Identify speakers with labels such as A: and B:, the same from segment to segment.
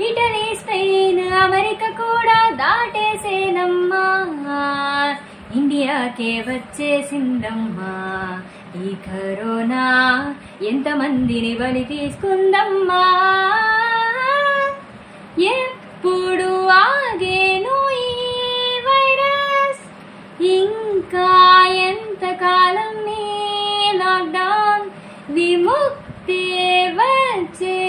A: Italy Spain America కూడా దాటేసేనమ్మా. ఇండియాకే వచ్చేసిందమ్మా. ఈ corona ఎంతమందిని బలి తీసుకుందమ్మా. ఎప్పుడు ఆగేను ఈ వైరస్? ఇంకా ఎంతకాలం నీ లాక్డౌన్ విముక్తి వచ్చే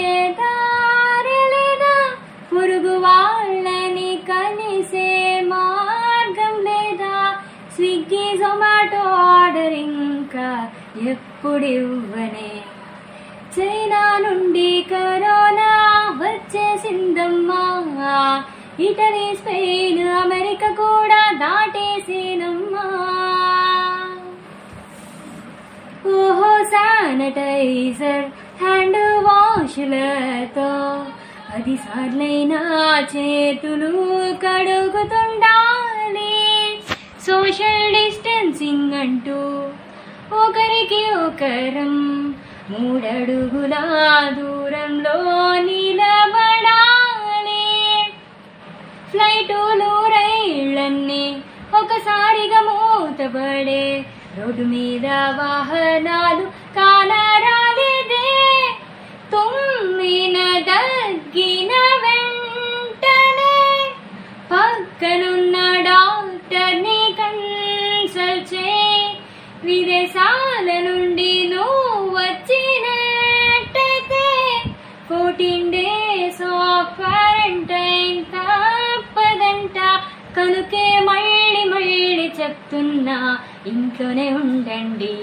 A: ఎప్పుడివ్వనే? ఎప్పుడు ఇవ్వనే చైనా నుండి కరోనా వచ్చేసిందమ్మా ఇటలీ స్పెయిన్ అమెరికా కూడా దాటేసేనమ్మా. ఓహో శానిటైజర్ హ్యాండ్ వాష్లతో పది సార్లైనా చేతులు కడుగుతుండాలి. సోషల్ డిస్టెన్సింగ్ అంటూ ఒకరికి ఒకరం మూడడుగుల దూరంలో నిలబడాలి. ఫ్లైటులు రైళ్ళన్నీ ఒకసారిగా మూతబడే రోడ్డు మీద వాహనాలు కాలా విదేశాల నుండి నువ్వు వచ్చినట్టయితే ఫోర్టీన్ డేస్ ఆఫ్ క్వారంటైన్ తప్పదంట. కనుకే మళ్ళీ మళ్ళీ చెప్తున్నా ఇంట్లోనే ఉండండి.